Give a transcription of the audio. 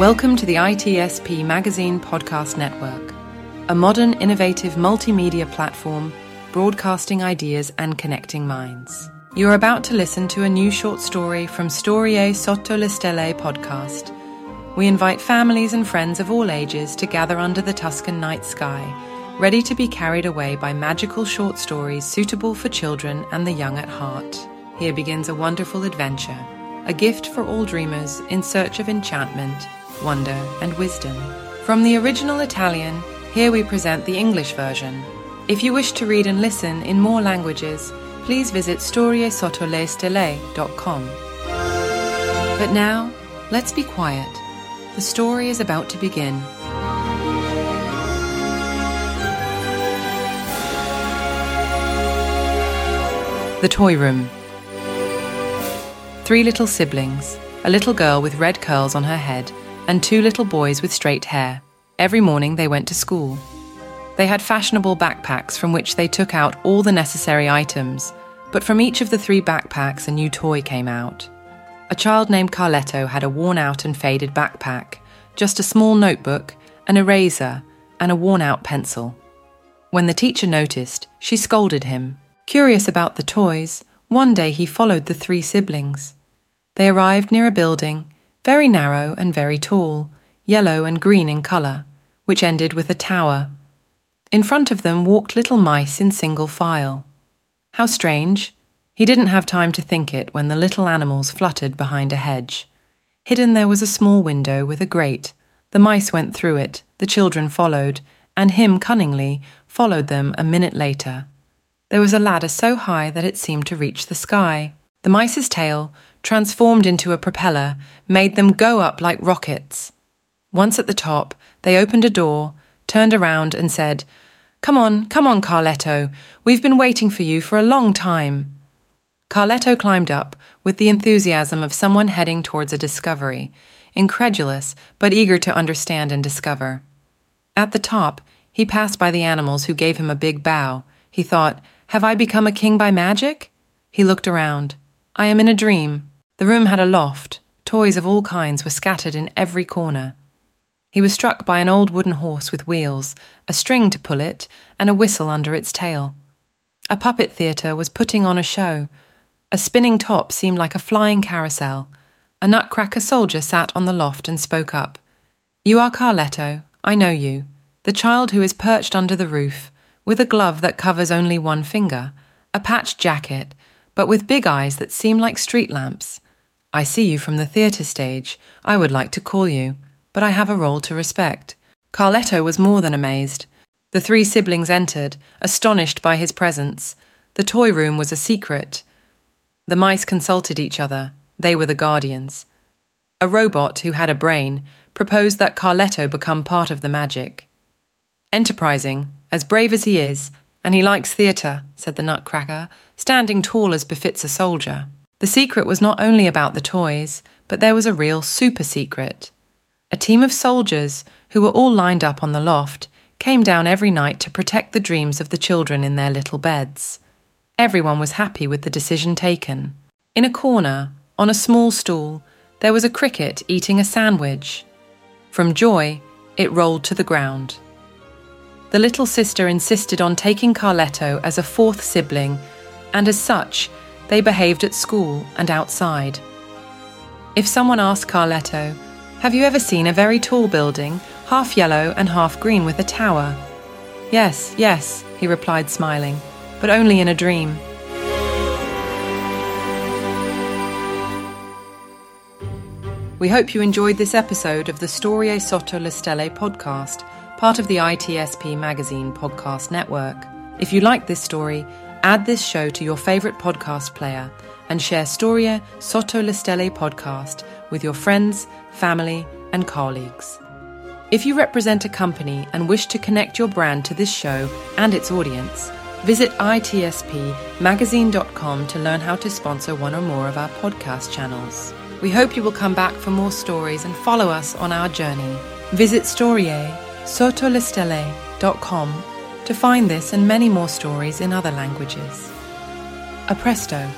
Welcome to the ITSP Magazine Podcast Network, a modern, innovative multimedia platform broadcasting ideas and connecting minds. You're about to listen to a new short story from Storie Sotto le Stelle podcast. We invite families and friends of all ages to gather under the Tuscan night sky, ready to be carried away by magical short stories suitable for children and the young at heart. Here begins a wonderful adventure, a gift for all dreamers in search of enchantment, wonder, and wisdom. From the original Italian, here we present the English version. If you wish to read and listen in more languages, please visit storiesottolestelle.com. But now, let's be quiet. The story is about to begin. The Toy Room. Three little siblings, a little girl with red curls on her head, and two little boys with straight hair. Every morning they went to school. They had fashionable backpacks from which they took out all the necessary items, but from each of the three backpacks a new toy came out. A child named Carletto had a worn out and faded backpack, just a small notebook, an eraser, and a worn out pencil. When the teacher noticed, she scolded him. Curious about the toys, one day he followed the three siblings. They arrived near a building, very narrow and very tall, yellow and green in colour, which ended with a tower. In front of them walked little mice in single file. How strange! He didn't have time to think it when the little animals fluttered behind a hedge. Hidden there was a small window with a grate. The mice went through it, the children followed, and him cunningly followed them a minute later. There was a ladder so high that it seemed to reach the sky. The mice's tail, transformed into a propeller, made them go up like rockets. Once at the top, they opened a door, turned around, and said, Come on, come on, Carletto. We've been waiting for you for a long time. Carletto climbed up with the enthusiasm of someone heading towards a discovery, incredulous but eager to understand and discover. At the top, he passed by the animals who gave him a big bow. He thought, have I become a king by magic? He looked around. I am in a dream. The room had a loft. Toys of all kinds were scattered in every corner. He was struck by an old wooden horse with wheels, a string to pull it, and a whistle under its tail. A puppet theatre was putting on a show. A spinning top seemed like a flying carousel. A nutcracker soldier sat on the loft and spoke up. You are Carletto. I know you. The child who is perched under the roof with a glove that covers only one finger, a patched jacket, but with big eyes that seem like street lamps. I see you from the theatre stage. I would like to call you, but I have a role to respect. Carletto was more than amazed. The three siblings entered, astonished by his presence. The toy room was a secret. The mice consulted each other. They were the guardians. A robot who had a brain proposed that Carletto become part of the magic. Enterprising, as brave as he is, and he likes theatre, said the Nutcracker, standing tall as befits a soldier. The secret was not only about the toys, but there was a real super secret. A team of soldiers, who were all lined up on the loft, came down every night to protect the dreams of the children in their little beds. Everyone was happy with the decision taken. In a corner, on a small stool, there was a cricket eating a sandwich. From joy, it rolled to the ground. The little sister insisted on taking Carletto as a fourth sibling, and as such, they behaved at school and outside. If someone asked Carletto, Have you ever seen a very tall building, half yellow and half green with a tower? Yes, yes, he replied, smiling, but only in a dream. We hope you enjoyed this episode of the Storie Sotto le Stelle podcast part of the ITSP Magazine podcast network. If you like this story, add this show to your favourite podcast player and share Storie Sotto le Stelle podcast with your friends, family, and colleagues. If you represent a company and wish to connect your brand to this show and its audience, visit itspmagazine.com to learn how to sponsor one or more of our podcast channels. We hope you will come back for more stories and follow us on our journey. Visit Storie sottolestelle.com to find this and many more stories in other languages. A presto!